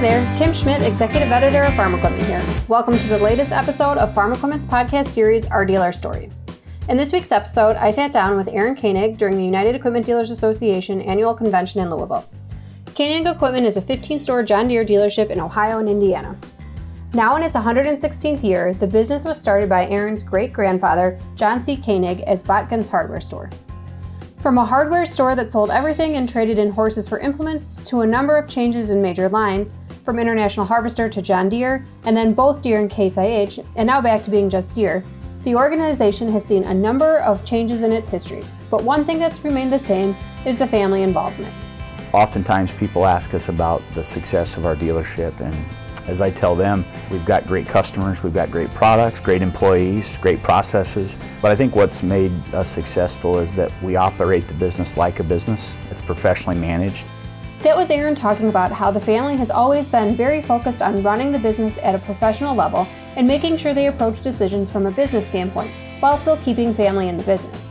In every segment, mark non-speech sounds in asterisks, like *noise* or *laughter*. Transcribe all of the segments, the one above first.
there, Kim Schmidt, Executive Editor of Farm Equipment here. Welcome to the latest episode of Farm Equipment's podcast series, Our Dealer Story. In this week's episode, I sat down with Aaron Koenig during the United Equipment Dealers Association annual convention in Louisville. Koenig Equipment is a 15 store John Deere dealership in Ohio and Indiana. Now in its 116th year, the business was started by Aaron's great grandfather, John C. Koenig, as Botkin's hardware store. From a hardware store that sold everything and traded in horses for implements, to a number of changes in major lines, from International Harvester to John Deere, and then both Deere and Case IH, and now back to being just Deere, the organization has seen a number of changes in its history. But one thing that's remained the same is the family involvement. Oftentimes people ask us about the success of our dealership and as I tell them, we've got great customers, we've got great products, great employees, great processes. But I think what's made us successful is that we operate the business like a business. It's professionally managed. That was Aaron talking about how the family has always been very focused on running the business at a professional level and making sure they approach decisions from a business standpoint while still keeping family in the business.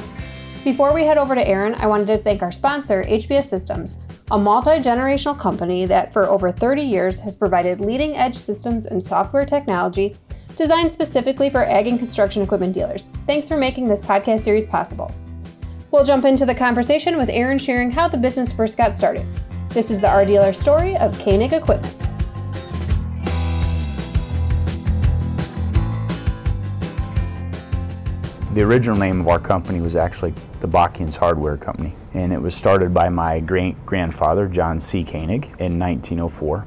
Before we head over to Aaron, I wanted to thank our sponsor, HBS Systems, a multi generational company that for over 30 years has provided leading edge systems and software technology designed specifically for ag and construction equipment dealers. Thanks for making this podcast series possible. We'll jump into the conversation with Aaron sharing how the business first got started. This is the Our Dealer story of Koenig Equipment. The original name of our company was actually the Botkins Hardware Company, and it was started by my great grandfather, John C. Koenig, in 1904.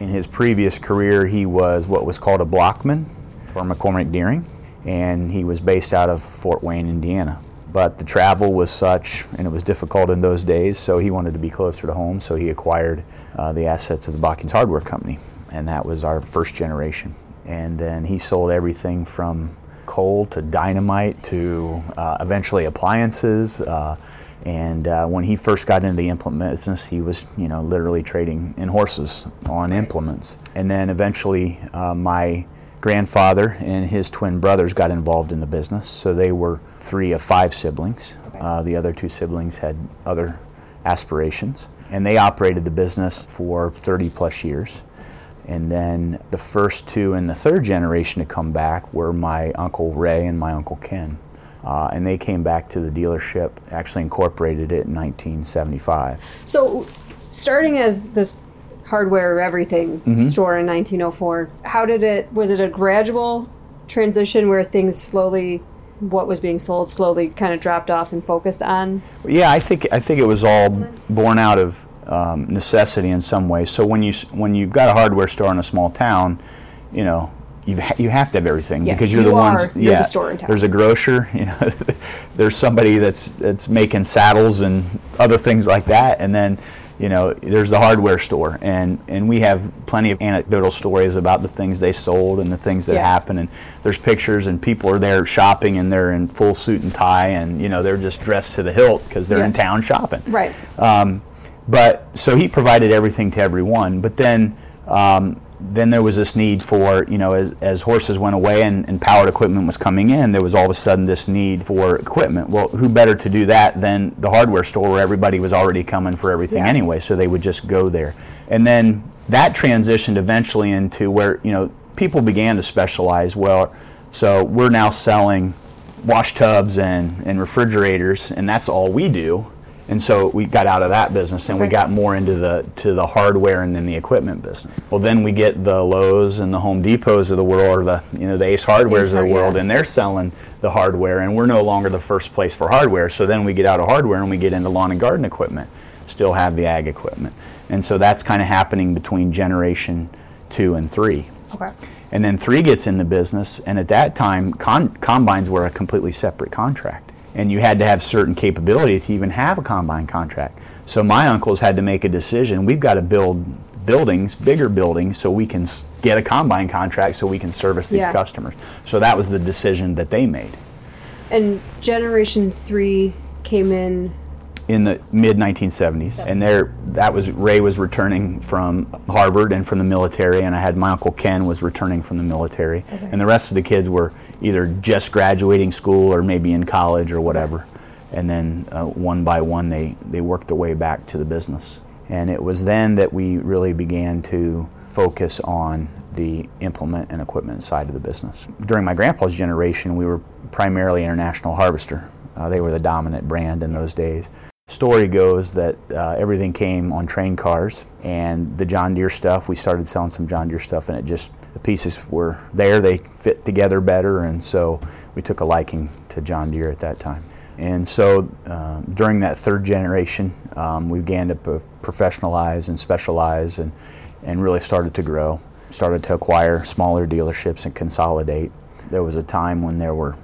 In his previous career, he was what was called a blockman for McCormick Deering, and he was based out of Fort Wayne, Indiana. But the travel was such, and it was difficult in those days, so he wanted to be closer to home, so he acquired uh, the assets of the Botkins Hardware Company, and that was our first generation. And then he sold everything from coal to dynamite to uh, eventually appliances. Uh, and uh, when he first got into the implement business, he was, you know, literally trading in horses on implements. And then eventually, uh, my grandfather and his twin brothers got involved in the business. So they were three of five siblings. Uh, the other two siblings had other aspirations, and they operated the business for 30 plus years. And then the first two and the third generation to come back were my Uncle Ray and my Uncle Ken. Uh, and they came back to the dealership, actually incorporated it in 1975. So, starting as this hardware everything mm-hmm. store in 1904, how did it, was it a gradual transition where things slowly what was being sold slowly kind of dropped off and focused on? Yeah, I think I think it was all born out of um, necessity in some ways. So when you when you've got a hardware store in a small town, you know you ha- you have to have everything yeah, because you're you the are, ones. You're yeah, the store in town. there's a grocer. *laughs* You know, there's somebody that's that's making saddles and other things like that, and then you know there's the hardware store, and and we have plenty of anecdotal stories about the things they sold and the things that yeah. happen, and there's pictures and people are there shopping and they're in full suit and tie, and you know they're just dressed to the hilt because they're yeah. in town shopping. Right. Um, but so he provided everything to everyone. But then um, then there was this need for you know as, as horses went away and, and, powered equipment was coming in, there was all of a sudden this need for equipment. Well, who better to do that than the hardware store where everybody was already coming for everything yeah. anyway, so they would just go there. And then that transitioned eventually into where you know people began to specialize. Well, so we're now selling wash tubs and, and refrigerators, and that's all we do and so we got out of that business and we got more into the to the hardware and then the equipment business. Well, then we get the Lowe's and the Home Depots of the world, or the you know the Ace Hardwares Ace of the world, yeah. and they're selling the hardware, and we're no longer the first place for hardware. So then we get out of hardware and we get into lawn and garden equipment. Still have the ag equipment, and so that's kind of happening between generation two and three. Okay. And then three gets in the business, and at that time, con- combines were a completely separate contract and you had to have certain capability to even have a combine contract. So my uncles had to make a decision. We've got to build buildings, bigger buildings, so we can get a combine contract so we can service these yeah. customers. So that was the decision that they made. And Generation Three came in in the mid 1970s, and there that was Ray was returning from Harvard and from the military, and I had my uncle Ken was returning from the military, okay. and the rest of the kids were either just graduating school or maybe in college or whatever, and then uh, one by one they they worked their way back to the business, and it was then that we really began to focus on the implement and equipment side of the business. During my grandpa's generation, we were primarily International Harvester. Uh, they were the dominant brand in those days. Story goes that uh, everything came on train cars, and the John Deere stuff. We started selling some John Deere stuff, and it just the pieces were there. They fit together better, and so we took a liking to John Deere at that time. And so uh, during that third generation, um, we began to professionalize and specialize, and and really started to grow. Started to acquire smaller dealerships and consolidate. There was a time when there were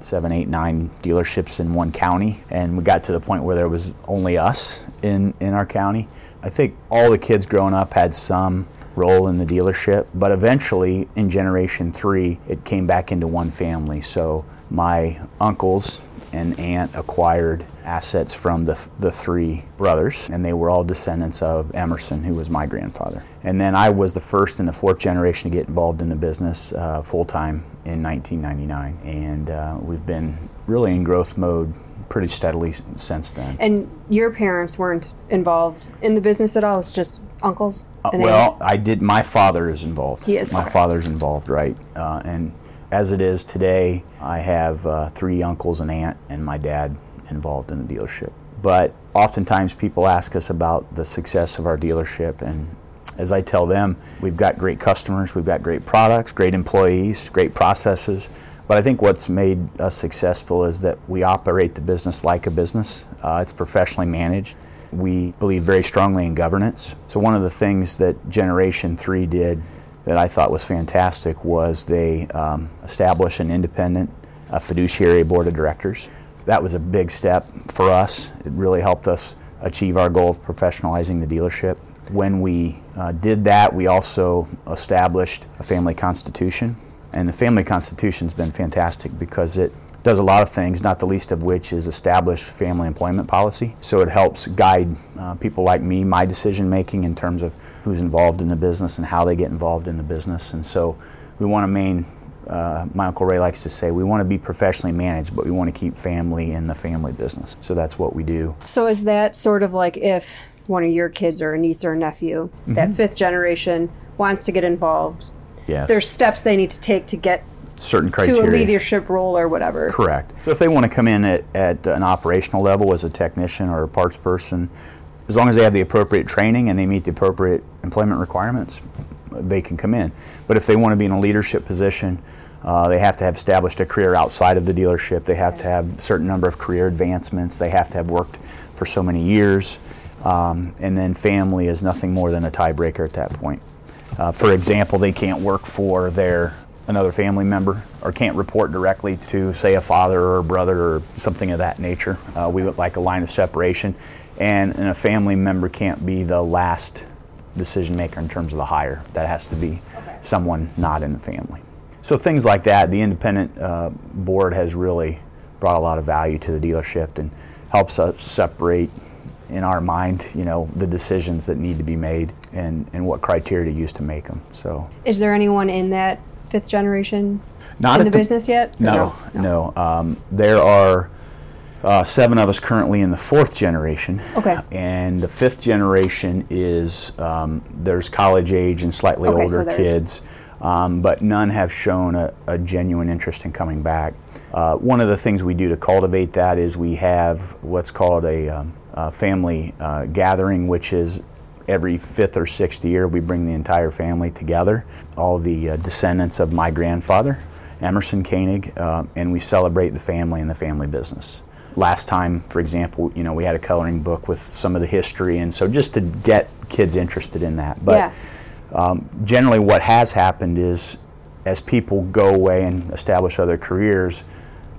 seven, eight, nine dealerships in one county, and we got to the point where there was only us in, in our county. I think all the kids growing up had some role in the dealership, but eventually in generation three, it came back into one family. So my uncles and aunt acquired assets from the, the three brothers, and they were all descendants of Emerson, who was my grandfather. And then I was the first in the fourth generation to get involved in the business uh, full time in 1999, and uh, we've been really in growth mode pretty steadily since then. And your parents weren't involved in the business at all? It's just uncles? Uh, well, aunt? I did. My father is involved. He is. My okay. father's involved, right? Uh, and as it is today, I have uh, three uncles and aunt, and my dad involved in the dealership. But oftentimes people ask us about the success of our dealership, and as I tell them, we've got great customers, we've got great products, great employees, great processes. But I think what's made us successful is that we operate the business like a business. Uh, it's professionally managed. We believe very strongly in governance. So, one of the things that Generation 3 did that I thought was fantastic was they um, established an independent uh, fiduciary board of directors. That was a big step for us. It really helped us achieve our goal of professionalizing the dealership. When we uh, did that, we also established a family constitution. And the family constitution has been fantastic because it does a lot of things, not the least of which is establish family employment policy. So it helps guide uh, people like me, my decision making in terms of who's involved in the business and how they get involved in the business. And so we want to main, uh, my Uncle Ray likes to say, we want to be professionally managed, but we want to keep family in the family business. So that's what we do. So is that sort of like if one of your kids or a niece or a nephew, mm-hmm. that fifth generation, wants to get involved? Yes. There's steps they need to take to get certain criteria. To a leadership role or whatever. Correct. So if they want to come in at, at an operational level as a technician or a parts person, as long as they have the appropriate training and they meet the appropriate employment requirements, they can come in. But if they want to be in a leadership position, uh, they have to have established a career outside of the dealership. They have to have a certain number of career advancements. They have to have worked for so many years. Um, and then family is nothing more than a tiebreaker at that point. Uh, for example, they can't work for their another family member or can't report directly to, say, a father or a brother or something of that nature. Uh, we would like a line of separation and, and a family member can't be the last decision maker in terms of the hire. That has to be okay. someone not in the family. So things like that, the independent uh, board has really brought a lot of value to the dealership and helps us separate in our mind, you know, the decisions that need to be made and, and what criteria to use to make them. So, is there anyone in that fifth generation not in the, the, business yet? No, no. no. Um, there are uh, seven of us currently in the fourth generation. Okay. And the fifth generation is um, there's college age and slightly okay, older so kids, um, but none have shown a, a, genuine interest in coming back. Uh, one of the things we do to cultivate that is we have what's called a, um, a family uh, gathering, which is every fifth or sixth year we bring the entire family together, all the uh, descendants of my grandfather. Emerson Koenig, uh, and we celebrate the family and the family business last time, for example, you know, we had a coloring book with some of the history, and so just to get kids interested in that. But yeah. um, generally, what has happened is as people go away and establish other careers,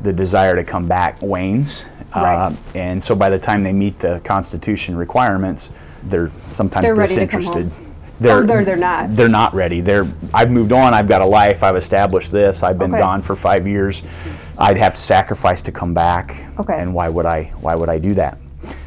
the desire to come back wanes. Right. Uh, and so by the time they meet the Constitution requirements, they're sometimes they're disinterested. They're, oh, they're, they're not. They're not ready. They're I've moved on. I've got a life. I've established this. I've been okay. gone for five years. I'd have to sacrifice to come back. Okay. And why would I? Why would I do that?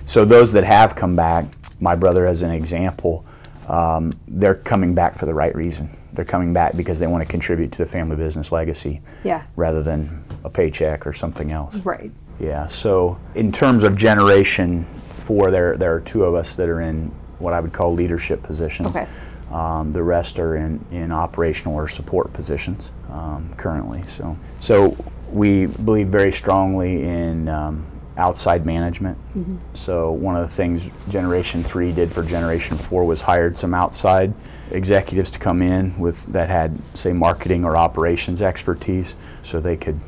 So those that have come back, my brother as an example, um, they're coming back for the right reason. They're coming back because they want to contribute to the family business legacy. Yeah. Rather than a paycheck or something else. Right. Yeah. So in terms of generation four, there there are two of us that are in what I would call leadership positions. Okay. Um, the rest are in, in operational or support positions um, currently. So, so we believe very strongly in um, outside management. Mm-hmm. So one of the things Generation Three did for Generation Four was hired some outside executives to come in with that had say marketing or operations expertise, so they could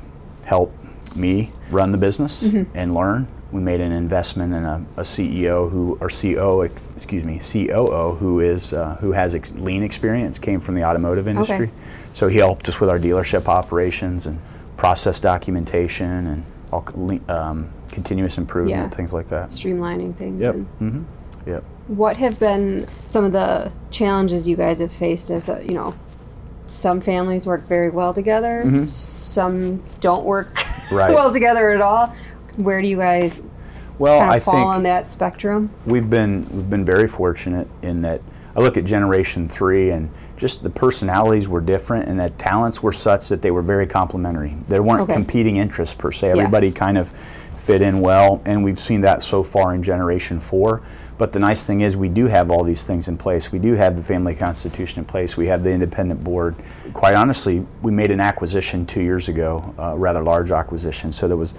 help me run the business mm-hmm. and learn. We made an investment in a, a, CEO who, or CO, excuse me, COO who is uh, who has ex- lean experience, came from the automotive industry. Okay. So he helped us with our dealership operations and process documentation and all, um, continuous improvement, yeah. things like that. Streamlining things. Yep. Mm-hmm. Yep. What have been some of the challenges you guys have faced as a, you know, some families work very well together, mm-hmm. some don't work *laughs* right. well together at all. Where do you guys well, kind of I fall on that spectrum? We've been we've been very fortunate in that I look at generation three and just the personalities were different and that talents were such that they were very complementary. There weren't okay. competing interests per se. Everybody yeah. kind of fit in well, and we've seen that so far in Generation 4. But the nice thing is, we do have all these things in place. We do have the family constitution in place. We have the independent board. Quite honestly, we made an acquisition two years ago, a rather large acquisition. So there was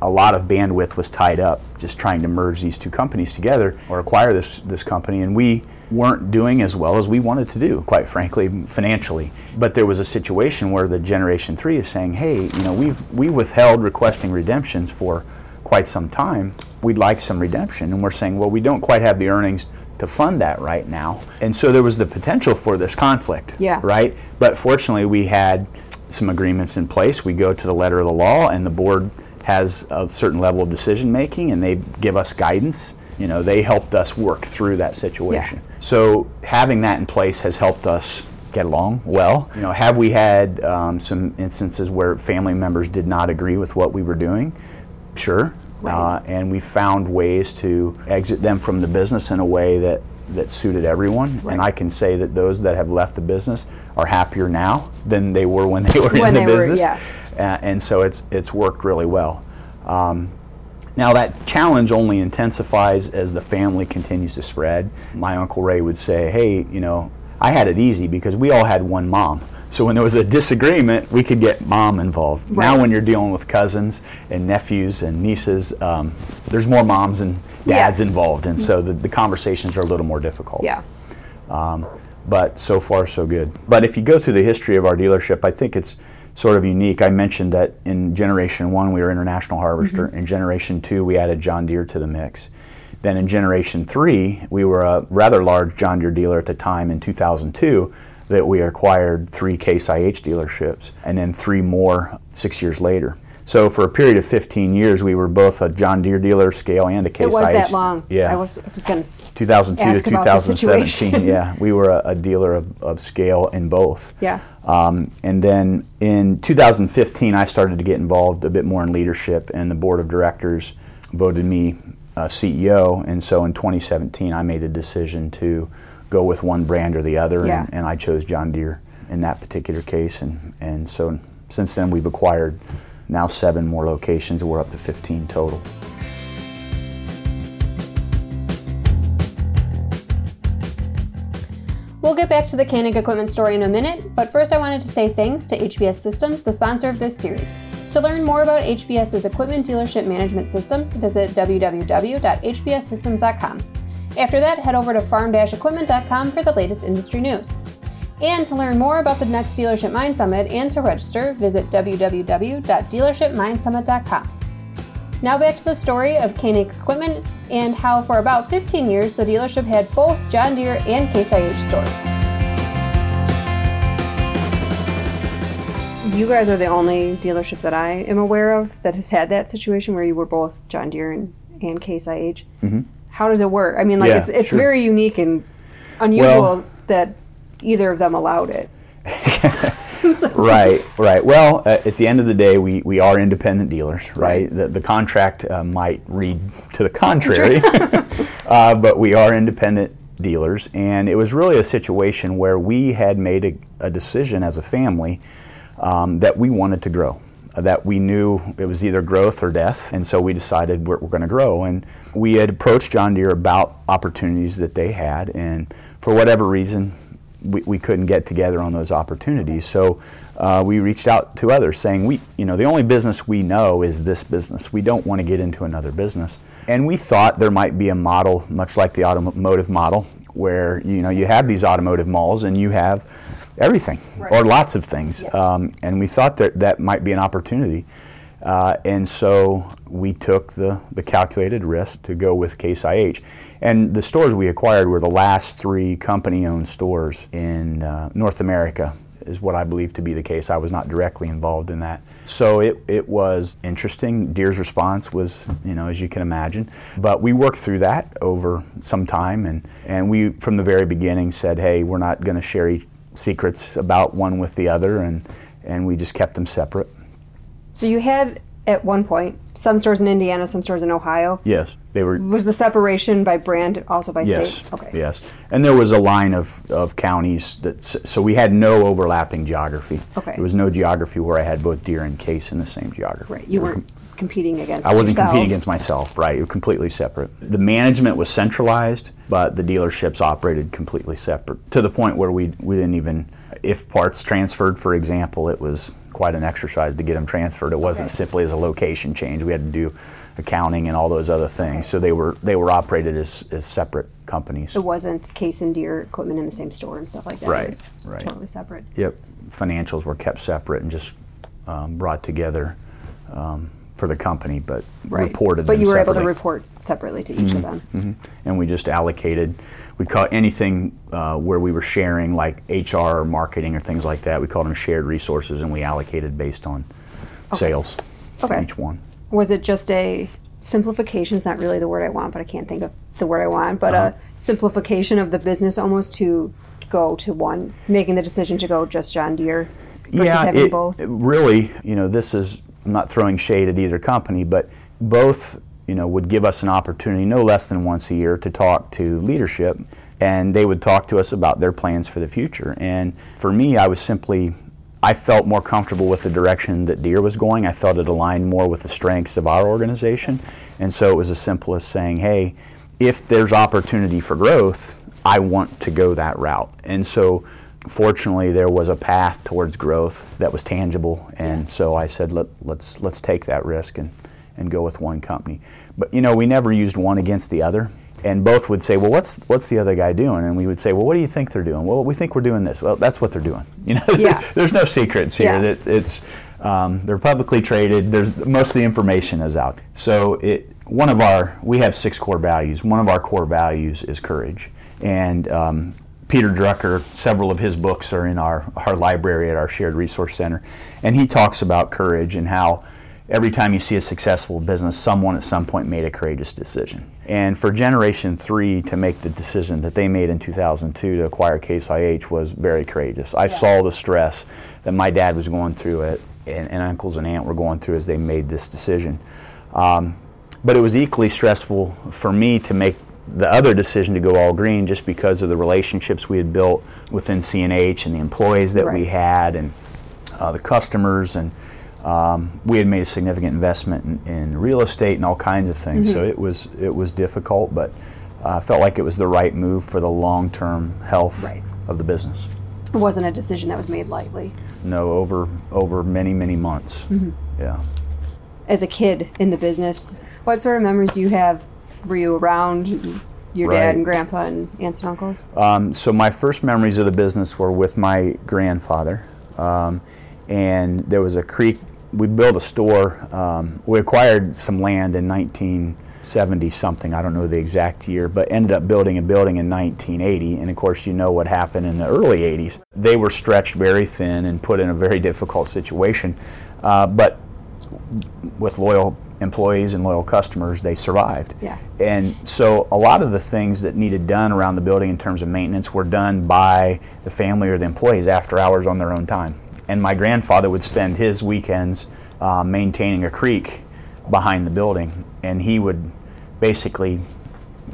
a lot of bandwidth was tied up just trying to merge these two companies together or acquire this this company. And we weren't doing as well as we wanted to do, quite frankly, financially. But there was a situation where the Generation 3 is saying, hey, you know, we've, we've withheld requesting redemptions for quite some time. We'd like some redemption. And we're saying, well, we don't quite have the earnings to fund that right now. And so there was the potential for this conflict, yeah. right? But fortunately, we had some agreements in place. We go to the letter of the law, and the board has a certain level of decision making, and they give us guidance you know, they helped us work through that situation. Yeah. So having that in place has helped us get along well. You know, have we had um, some instances where family members did not agree with what we were doing? Sure. Right. Uh, and we found ways to exit them from the business in a way that that suited everyone. Right. And I can say that those that have left the business are happier now than they were when they were when in the business. Were, yeah. Uh, and so it's it's worked really well. Um, now, that challenge only intensifies as the family continues to spread. My Uncle Ray would say, Hey, you know, I had it easy because we all had one mom. So when there was a disagreement, we could get mom involved. Right. Now, when you're dealing with cousins and nephews and nieces, um, there's more moms and dads yeah. involved, and so the, the, conversations are a little more difficult. Yeah. Um, but so far, so good. But if you go through the history of our dealership, I think it's sort of unique. I mentioned that in Generation 1 we were International Harvester. Mm-hmm. In Generation 2 we added John Deere to the mix. Then in Generation 3 we were a rather large John Deere dealer at the time in 2002 that we acquired three Case IH dealerships and then three more six years later. So for a period of 15 years, we were both a John Deere dealer scale and a Case IH. It was that long. Yeah. I was, I was going to 2002 to 2017. yeah, we were a, a dealer of, of, scale in both. Yeah. Um, and then in 2015, I started to get involved a bit more in leadership, and the board of directors voted me uh, CEO. And so in 2017, I made a decision to go with one brand or the other, yeah. and, and I chose John Deere in that particular case. And, and so since then, we've acquired now seven more locations, we're up to 15 total. We'll get back to the Koenig equipment story in a minute, but first I wanted to say thanks to HBS Systems, the sponsor of this series. To learn more about HBS's equipment dealership management systems, visit www.hbssystems.com. After that, head over to farm-equipment.com for the latest industry news. And to learn more about the next Dealership Mind Summit and to register, visit www.dealershipmindsummit.com. Now back to the story of Koenig Equipment and how for about 15 years the dealership had both John Deere and Case IH stores. You guys are the only dealership that I am aware of that has had that situation where you were both John Deere and, and Case IH. Mm-hmm. How does it work? I mean, like yeah, it's it's sure. very unique and unusual well, that either of them allowed it. *laughs* right, right. Well, uh, at the end of the day, we, we are independent dealers, right? right. The, the contract uh, might read to the contrary, *laughs* uh, but we are independent dealers. And it was really a situation where we had made a, a decision as a family um, that we wanted to grow. Uh, that we knew it was either growth or death, and so we decided we're, we're going to grow. And we had approached John Deere about opportunities that they had, and for whatever reason, we, we couldn't get together on those opportunities. So uh, we reached out to others saying, we, you know, the only business we know is this business. We don't want to get into another business. And we thought there might be a model, much like the automotive model, where you know you have these automotive malls and you have everything Right. or lots of things. Yes. Um, and we thought that that might be an opportunity. Uh, and so we took the, the calculated risk to go with Case IH. And the stores we acquired were the last three company owned stores in uh, North America, is what I believe to be the case. I was not directly involved in that. So it, it was interesting. Deere's response was, you know, as you can imagine. But we worked through that over some time, and, and we, from the very beginning, said, hey, we're not going to share secrets about one with the other, and, and we just kept them separate. So you had at one point some stores in Indiana, some stores in Ohio. Yes, they were. Was the separation by brand also by Yes. state? Okay. Yes, and there was a line of, of counties that so we had no overlapping geography. Okay. There was no geography where I had both Deere and case in the same geography. Right. You weren't competing against. I wasn't competing against myself, right? It was completely separate. The management was centralized, but the dealerships operated completely separate to the point where we, we didn't even, if parts transferred, for example, it was quite an exercise to get them transferred. It wasn't Okay. simply as a location change. We had to do accounting and all those other things. So they were, they were operated as, as separate companies. It wasn't case and Deere equipment in the same store and stuff like that. Right, It was right. Totally separate. Yep, financials were kept separate and just um, brought together um, for the company, but Right. reported But you were able to report separately to each of them. Mhm. And we just allocated, we call anything uh, where we were sharing, like HR or marketing or things like that, we called them shared resources, and we allocated based on sales for Okay. each one. Was it just a simplification? It's not really the word I want, but I can't think of the word I want. But Uh-huh. a simplification of the business almost to go to one, making the decision to go just John Deere versus yeah, having it, both. it really, you know, this is I'm not throwing shade at either company, but both, you know, would give us an opportunity no less than once a year to talk to leadership, and they would talk to us about their plans for the future. And for me, I was simply. I felt more comfortable with the direction that Deere was going. I felt it aligned more with the strengths of our organization. And so it was as simple as saying, hey, if there's opportunity for growth, I want to go that route. And so fortunately there was a path towards growth that was tangible and so I said Let, let's let's take that risk and, and go with one company. But you know, we never used one against the other. And both would say, "Well, what's what's the other guy doing?" And we would say, "Well, what do you think they're doing?" "Well, we think we're doing this." "Well, that's what they're doing." *laughs* You know, Yeah. *laughs* there's no secrets here. Yeah. It, it's um, they're publicly traded. There's most of the information is out. So it one of our we have six core values. One of our core values is courage, and um, Peter Drucker, several of his books are in our, our library at our shared resource center, and he talks about courage and how every time you see a successful business, someone at some point made a courageous decision. And for Generation 3 to make the decision that they made in 2002 to acquire Case IH was very courageous. I saw the stress that my dad was going through it, and, and uncles and aunt were going through as they made this decision. Um, but it was equally stressful for me to make the other decision to go all green just because of the relationships we had built within CNH and the employees that we had and uh, the customers and um, we had made a significant investment in, in real estate and all kinds of things. Mm-hmm. So it was it was difficult, but I felt like it was the right move for the long-term health Right. of the business. It wasn't a decision that was made lightly. No, over over many many months. Mm-hmm. Yeah. As a kid in the business, what sort of memories do you have? Were you around your Right. dad and grandpa and aunts and uncles? Um, so my first memories of the business were with my grandfather, um, and there was a creek. We built a store. Um, we acquired some land in 1970 something. I don't know the exact year, but ended up building a building in 1980. And of course, you know what happened in the early 80s. They were stretched very thin and put in a very difficult situation. Uh, but with loyal employees and loyal customers, they survived. Yeah. And so a lot of the things that needed done around the building in terms of maintenance were done by the family or the employees after hours on their own time. And my grandfather would spend his weekends uh, maintaining a creek behind the building, and he would basically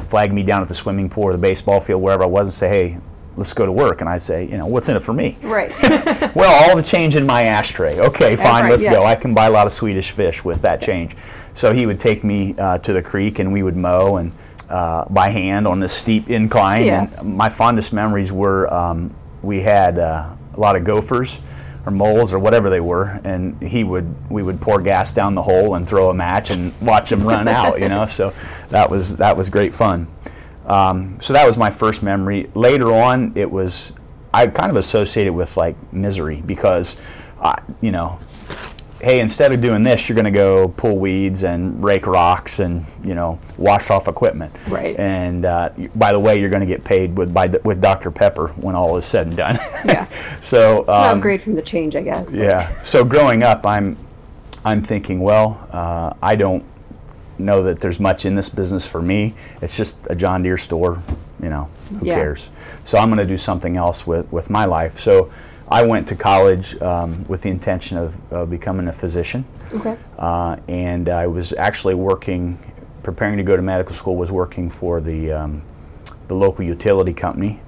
flag me down at the swimming pool or the baseball field, wherever I was, and say, "Hey, let's go to work." And I'd say, "You know, what's in it for me?" Right. *laughs* well, all the change in my ashtray. Okay, fine, right, let's yeah. go. I can buy a lot of Swedish fish with that change. So he would take me uh, to the creek and we would mow and uh, by hand on this steep incline. Yeah. And my fondest memories were um, we had uh, a lot of gophers or moles or whatever they were, and he would we would pour gas down the hole and throw a match and watch them run out. You know, so that was that was great fun. Um, so that was my first memory. Later on, it was I kind of associated with like misery because, uh, you know, hey, instead of doing this, you're going to go pull weeds and rake rocks and you know wash off equipment. Right. And uh, by the way, you're going to get paid with by with Dr Pepper when all is said and done. Yeah. *laughs* so It's um, great from the change, I guess. but- yeah. So growing up, I'm I'm thinking, well, uh, I don't know that there's much in this business for me. It's just a John Deere store. You know, who Yeah. cares? So I'm going to do something else with with my life. So I went to college um, with the intention of, of becoming a physician, Okay. uh, and I was actually working, preparing to go to medical school. Was working for the um, the local utility company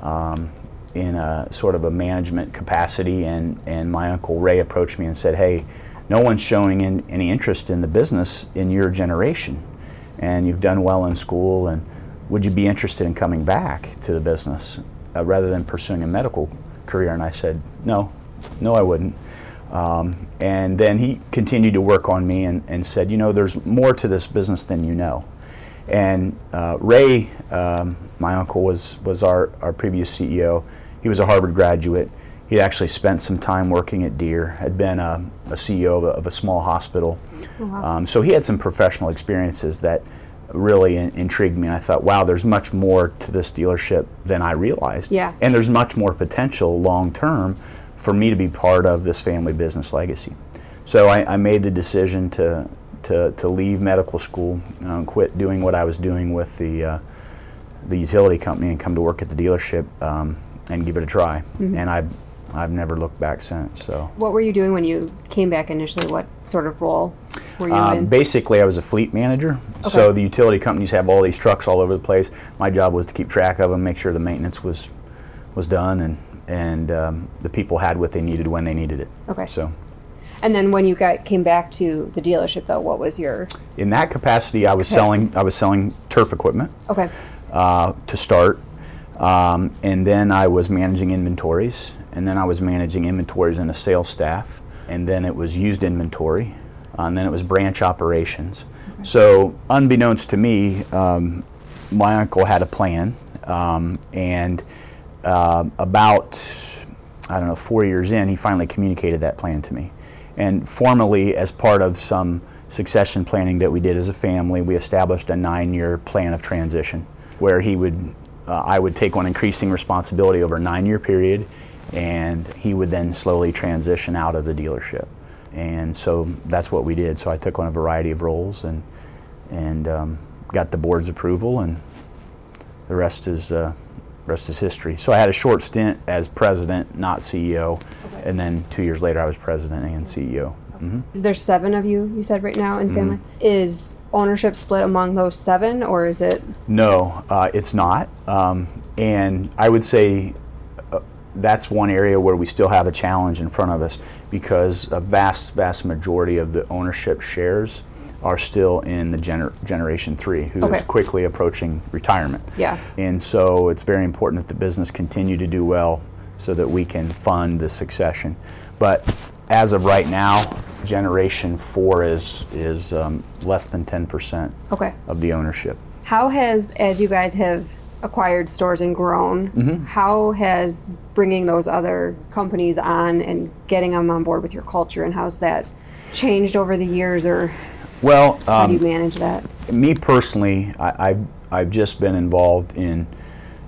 um, in a sort of a management capacity, and, and my uncle Ray approached me and said, "Hey, no one's showing in, any interest in the business in your generation, and you've done well in school, and would you be interested in coming back to the business uh, rather than pursuing a medical career?" And I said, "No, no, I wouldn't." Um, and then he continued to work on me and, and said, "You know, there's more to this business than you know." And uh, Ray, um, my uncle, was, was our, our previous CEO. He was a Harvard graduate. He actually spent some time working at Deere, had been a, a CEO of a, of a small hospital. Um, so he had some professional experiences that really in, intrigued me. And I thought, wow, there's much more to this dealership than I realized. Yeah. And there's much more potential long term for me to be part of this family business legacy. So I, I made the decision to, to, to leave medical school, uh, quit doing what I was doing with the, uh, the utility company and come to work at the dealership um, and give it a try. And I've, I've never looked back since. So What were you doing when you came back initially? What sort of role were you um, in? basically, I was a fleet manager. Okay. So the utility companies have all these trucks all over the place. My job was to keep track of them, make sure the maintenance was was done, and and um, the people had what they needed when they needed it. Okay. So And then when you got came back to the dealership, though, what was your in that capacity, I was Okay. selling I was selling turf equipment. okay? uh, to start. Um, and then I was managing inventories, and then I was managing inventories and a sales staff, and then it was used inventory, uh, and then it was branch operations. So, unbeknownst to me, um, my uncle had a plan, um, and uh, about I don't know four years in, he finally communicated that plan to me, and formally as part of some succession planning that we did as a family, we established a nine-year plan of transition where he would, uh, I would take on increasing responsibility over a nine-year period, and he would then slowly transition out of the dealership. And so that's what we did. So I took on a variety of roles and and um, got the board's approval, and the rest is uh, rest is history. So I had a short stint as president, not CEO, and then two years later I was president and CEO. hmm There's seven of you. You said right now in family. Is ownership split among those seven, or is it? No, uh, it's not. Um, and I would say that's one area where we still have a challenge in front of us because a vast, vast majority of the ownership shares are still in the gener- generation three, who is Okay. quickly approaching retirement. Yeah. And so it's very important that the business continue to do well so that we can fund the succession. But as of right now, generation four is, is um, less than 10% Okay. of the ownership. How has, as you guys have acquired stores and grown, Mm-hmm. how has bringing those other companies on and getting them on board with your culture, and how's that changed over the years, or Well, how do you um, manage that? me personally, I, I've, I've just been involved in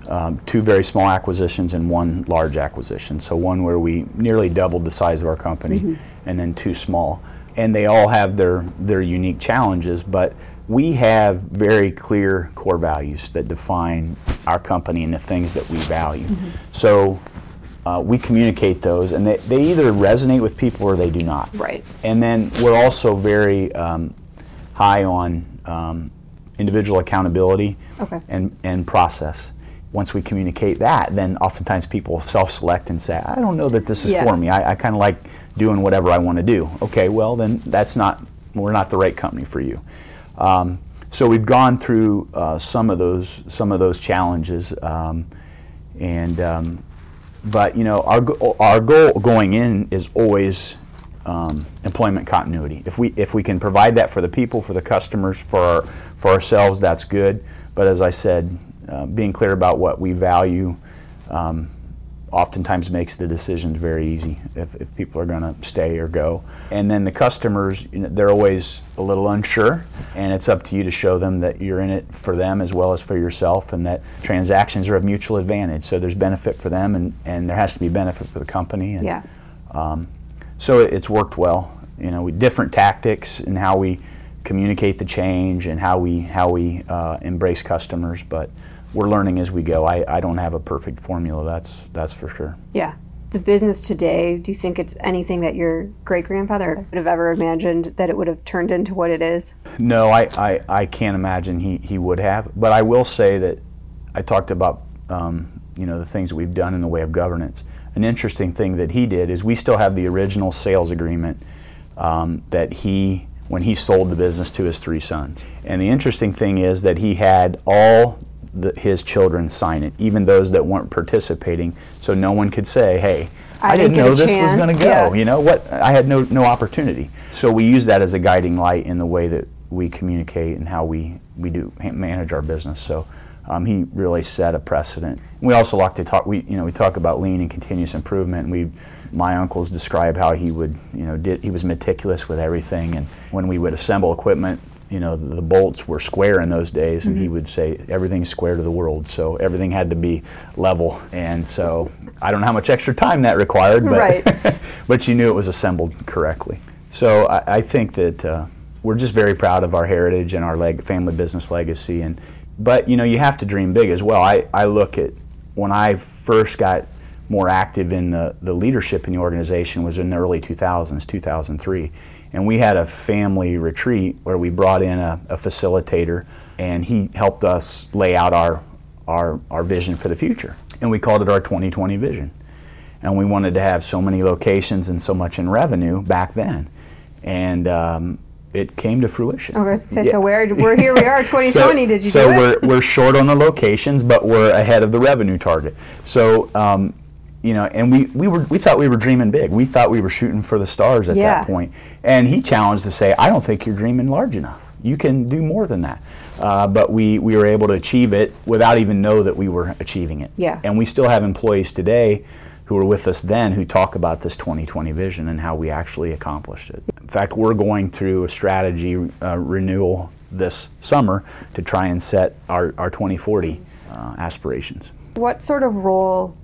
um, two very small acquisitions and one large acquisition. So one where we nearly doubled the size of our company, and then two small. And they all have their their unique challenges, but we have very clear core values that define our company and the things that we value. So uh, we communicate those, and they, they either resonate with people or they do not. Right. And then we're also very um, high on um, individual accountability Okay. and, and process. Once we communicate that, then oftentimes people self-select and say, "I don't know that this is Yeah. for me. I, I kind of like doing whatever I want to do." Okay, well then that's not we're not the right company for you. Um, so we've gone through uh, some of those some of those challenges, um, and um, but you know, our our goal going in is always um, employment continuity. If we if we can provide that for the people, for the customers, for our, for ourselves, that's good. But as I said, uh, being clear about what we value. Um, oftentimes makes the decisions very easy if, if people are going to stay or go. And then the customers, you know, they're always a little unsure, and it's up to you to show them that you're in it for them as well as for yourself, and that transactions are of mutual advantage. So there's benefit for them, and, and there has to be benefit for the company. And, Yeah. Um, so it, it's worked well. You know, we different tactics and how we communicate the change and how we how we uh, embrace customers, but we're learning as we go. I, I don't have a perfect formula. That's that's for sure. Yeah. The business today, do you think it's anything that your great grandfather would have ever imagined that it would have turned into what it is? No, I, I, I can't imagine he, he would have. But I will say that I talked about um, you know the things that we've done in the way of governance. An interesting thing that he did is we still have the original sales agreement um, that he when he sold the business to his three sons. And the interesting thing is that he had all the, his children sign it, even those that weren't participating, so no one could say, "Hey, I I, didn't didn't know this was going to go." yeah. You know what? I had no no opportunity. So we use that as a guiding light in the way that we communicate and how we we do manage our business. So. Um, he really set a precedent. We also like to talk. We, you know, we talk about lean and continuous improvement. And we, my uncles describe how he would, you know, did he was meticulous with everything. And when we would assemble equipment, you know, the, bolts were square in those days, and he would say everything's square to the world. So everything had to be level. And so I don't know how much extra time that required, but Right. *laughs* but you knew it was assembled correctly. So I, I think that uh, we're just very proud of our heritage and our leg- family business legacy. And but you know you have to dream big as well. I, I look at when I first got more active in the, the leadership in the organization was in the early 2000s, 2003. And we had a family retreat where we brought in a, a facilitator and he helped us lay out our, our, our vision for the future. And we called it our 2020 vision and we wanted to have so many locations and so much in revenue back then, and um, it came to fruition. Okay, so Yeah. we're, we're here, we are, *laughs* 2020. So- Did you so do we're, we're short on the locations, but we're ahead of the revenue target. So, um, you know, and we, we were we thought we were dreaming big. We thought we were shooting for the stars at Yeah. that point. And he challenged to say, I don't think you're dreaming large enough. You can do more than that. Uh, but we, we were able to achieve it without even know that we were achieving it. Yeah. And we still have employees today who were with us then who talk about this 2020 vision and how we actually accomplished it. In fact, we're going through a strategy uh, renewal this summer to try and set our, our 2040 uh, aspirations. What sort of role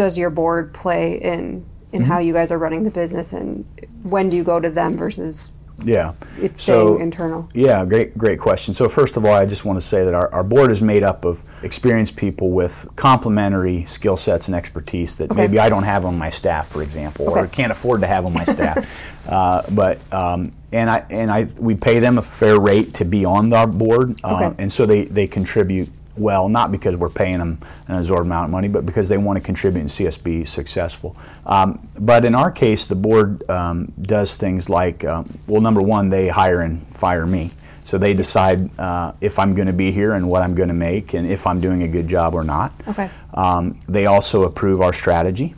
does your board play in in Mm-hmm. how you guys are running the business, and when do you go to them versus Yeah. it's So- staying internal? Yeah, great, great question. So first of all, I just want to say that our, our board is made up of experienced people with complementary skill sets and expertise that Okay. maybe I don't have on my staff, for example, or can't afford to have on my staff. *laughs* uh, but um, and I and I we pay them a fair rate to be on our board, uh, Okay. and so they they contribute well, not because we're paying them an absurd amount of money, but because they want to contribute and see us be successful. Um, but in our case, the board um, does things like, um, well, number one, they hire and fire me. So they decide uh, if I'm going to be here and what I'm going to make and if I'm doing a good job or not. Okay. Um, they also approve our strategy.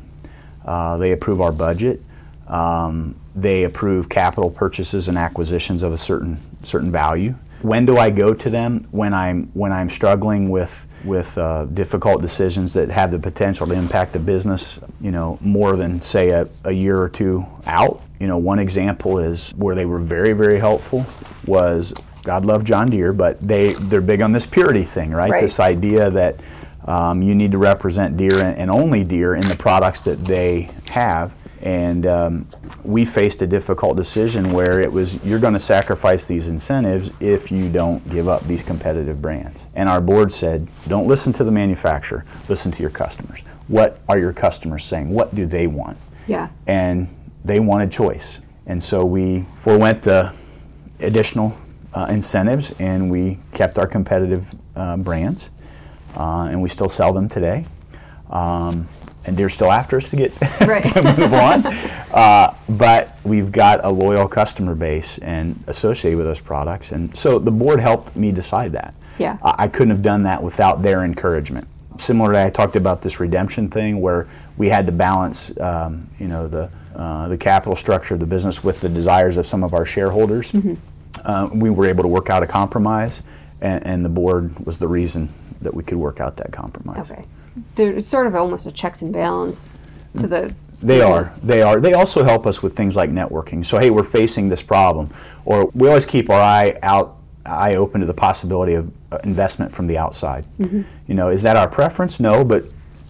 Uh, they approve our budget. Um, they approve capital purchases and acquisitions of a certain certain value. When do I go to them? When I'm when I'm struggling with with uh, difficult decisions that have the potential to impact the business, you know, more than say a, a year or two out. You know, one example is where they were very very helpful was God love John Deere, but they they're big on this purity thing, right? Right. This idea that um, you need to represent Deere and, and only Deere in the products that they have. And um, we faced a difficult decision where it was you're going to sacrifice these incentives if you don't give up these competitive brands. And our board said, don't listen to the manufacturer, listen to your customers. What are your customers saying? What do they want? Yeah. and they wanted choice. And so we forewent the additional uh, incentives and we kept our competitive uh, brands uh, and we still sell them today. Um, and they're still after us to get *laughs* Right. to move on. Uh, but we've got a loyal customer base and associated with those products. And so the board helped me decide that. Yeah. I, I couldn't have done that without their encouragement. Similarly, I talked about this redemption thing where we had to balance, um, you know, the uh, the capital structure of the business with the desires of some of our shareholders. Uh, we were able to work out a compromise, and, and the board was the reason that we could work out that compromise. Okay. There's sort of almost a checks and balance to the. They are. They are. They also help us with things like networking. So hey, we're facing this problem, or we always keep our eye out, eye open to the possibility of uh, investment from the outside. Mm-hmm. You know, is that our preference? No, but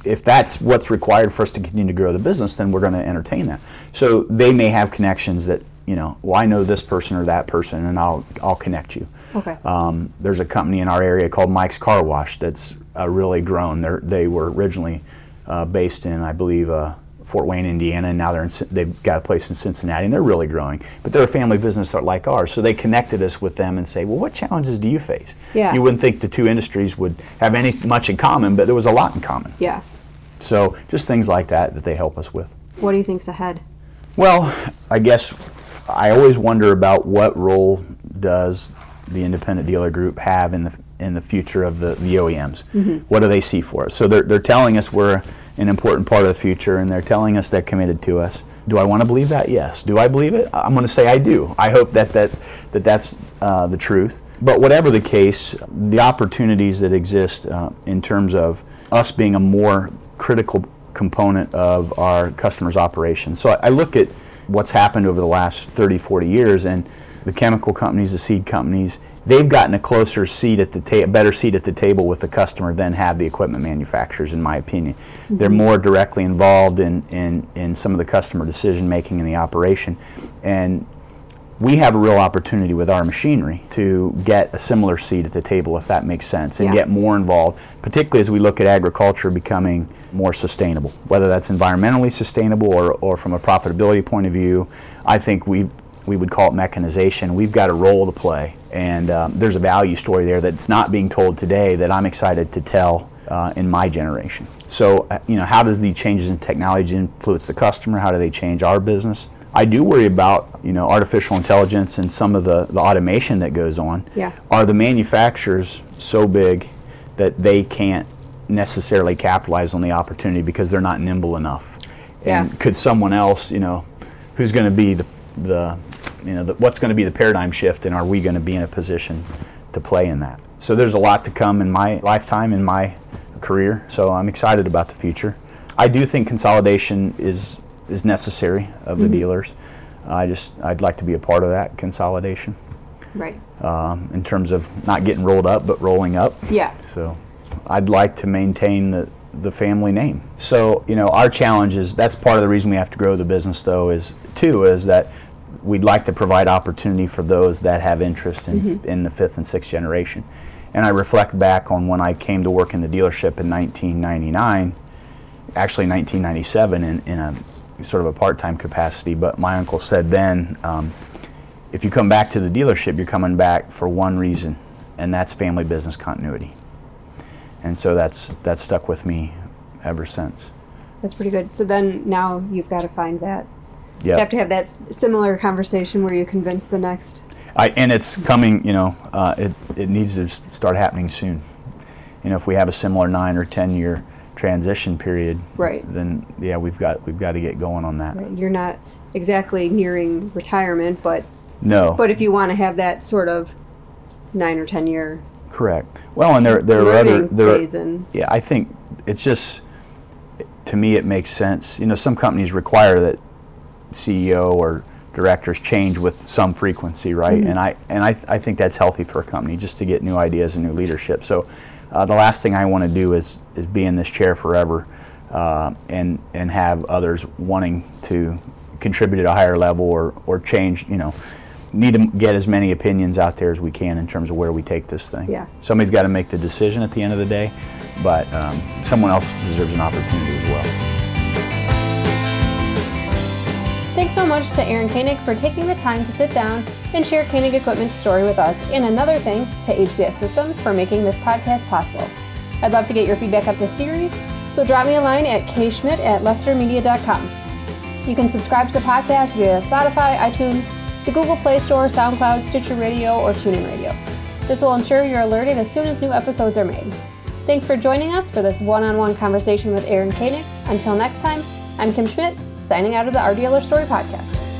if that's what's required for us to continue to grow the business, then we're going to entertain that. So they may have connections that you know. Well, I know this person or that person, and I'll I'll connect you. Okay. Um, there's a company in our area called Mike's Car Wash that's uh, really grown. They're, they were originally uh, based in, I believe, uh, Fort Wayne, Indiana, and now they're in, they've got a place in Cincinnati, and they're really growing. But they're a family business like ours, so they connected us with them and say, well, what challenges do you face? Yeah. You wouldn't think the two industries would have any much in common, but there was a lot in common. Yeah. So just things like that that they help us with. What do you think's ahead? Well, I guess I always wonder about what role does the independent dealer group have in the in the future of the, the OEMs. What do they see for us? So they're, they're telling us we're an important part of the future, and they're telling us they're committed to us. Do I want to believe that? Yes. Do I believe it? I'm going to say I do. I hope that that, that that's uh, the truth. But whatever the case, the opportunities that exist uh, in terms of us being a more critical component of our customers' operations. So I, I look at what's happened over the last 30, 40 years, and the chemical companies, the seed companies, they've gotten a closer seat at the ta- a better seat at the table with the customer than have the equipment manufacturers, in my opinion. They're mm-hmm. more directly involved in, in, in some of the customer decision making in the operation, and we have a real opportunity with our machinery to get a similar seat at the table, if that makes sense, and Yeah. get more involved, particularly as we look at agriculture becoming more sustainable, whether that's environmentally sustainable or, or from a profitability point of view. I think we we would call it mechanization. We've got a role to play, and um, there's a value story there that's not being told today that I'm excited to tell uh, in my generation. So, uh, you know, how does the changes in technology influence the customer? How do they change our business? I do worry about, you know, artificial intelligence and some of the, the automation that goes on. Yeah. Are the manufacturers so big that they can't necessarily capitalize on the opportunity because they're not nimble enough? And Yeah. could someone else, you know, who's going to be the, the you know, the, what's going to be the paradigm shift, and are we going to be in a position to play in that? So there's a lot to come in my lifetime, in my career. So I'm excited about the future. I do think consolidation is is necessary of the dealers. I just I'd like to be a part of that consolidation Right. um, in terms of not getting rolled up, but rolling up. Yeah. So I'd like to maintain the, the family name. So, you know, our challenge is that's part of the reason we have to grow the business, though, is too, is that we'd like to provide opportunity for those that have interest in, in the fifth and sixth generation. And I reflect back on when I came to work in the dealership in 1999, actually 1997 in, in a sort of a part-time capacity, but my uncle said then, um, if you come back to the dealership, you're coming back for one reason, and that's family business continuity. And so that's that's stuck with me ever since. That's pretty good. So then now you've got to find that. You have to have that similar conversation where you convince the next. I, and it's coming, you know, uh, it, it needs to start happening soon. You know, if we have a similar nine or 10 year transition period, Right. then yeah, we've got, we've got to get going on that. Right? You're not exactly nearing retirement, but No. but if you want to have that sort of nine or ten year Correct. Well, and there, there are other, there, and yeah, I think it's just, to me, it makes sense. You know, some companies require that CEO or directors change with some frequency, right? And I and I, I think that's healthy for a company just to get new ideas and new leadership. So, uh, the last thing I want to do is is be in this chair forever, uh, and and have others wanting to contribute at a higher level or or change. You know, need to get as many opinions out there as we can in terms of where we take this thing. Yeah. Somebody's got to make the decision at the end of the day, but um, someone else deserves an opportunity as well. Thanks so much to Aaron Koenig for taking the time to sit down and share Koenig Equipment's story with us, and another thanks to HBS Systems for making this podcast possible. I'd love to get your feedback on this series, so drop me a line at kschmidt at lessitermedia.com. You can subscribe to the podcast via Spotify, iTunes, the Google Play Store, SoundCloud, Stitcher Radio, or TuneIn Radio. This will ensure you're alerted as soon as new episodes are made. Thanks for joining us for this one on one conversation with Aaron Koenig. Until next time, I'm Kim Schmidt, signing out of the Our Dealer Story podcast.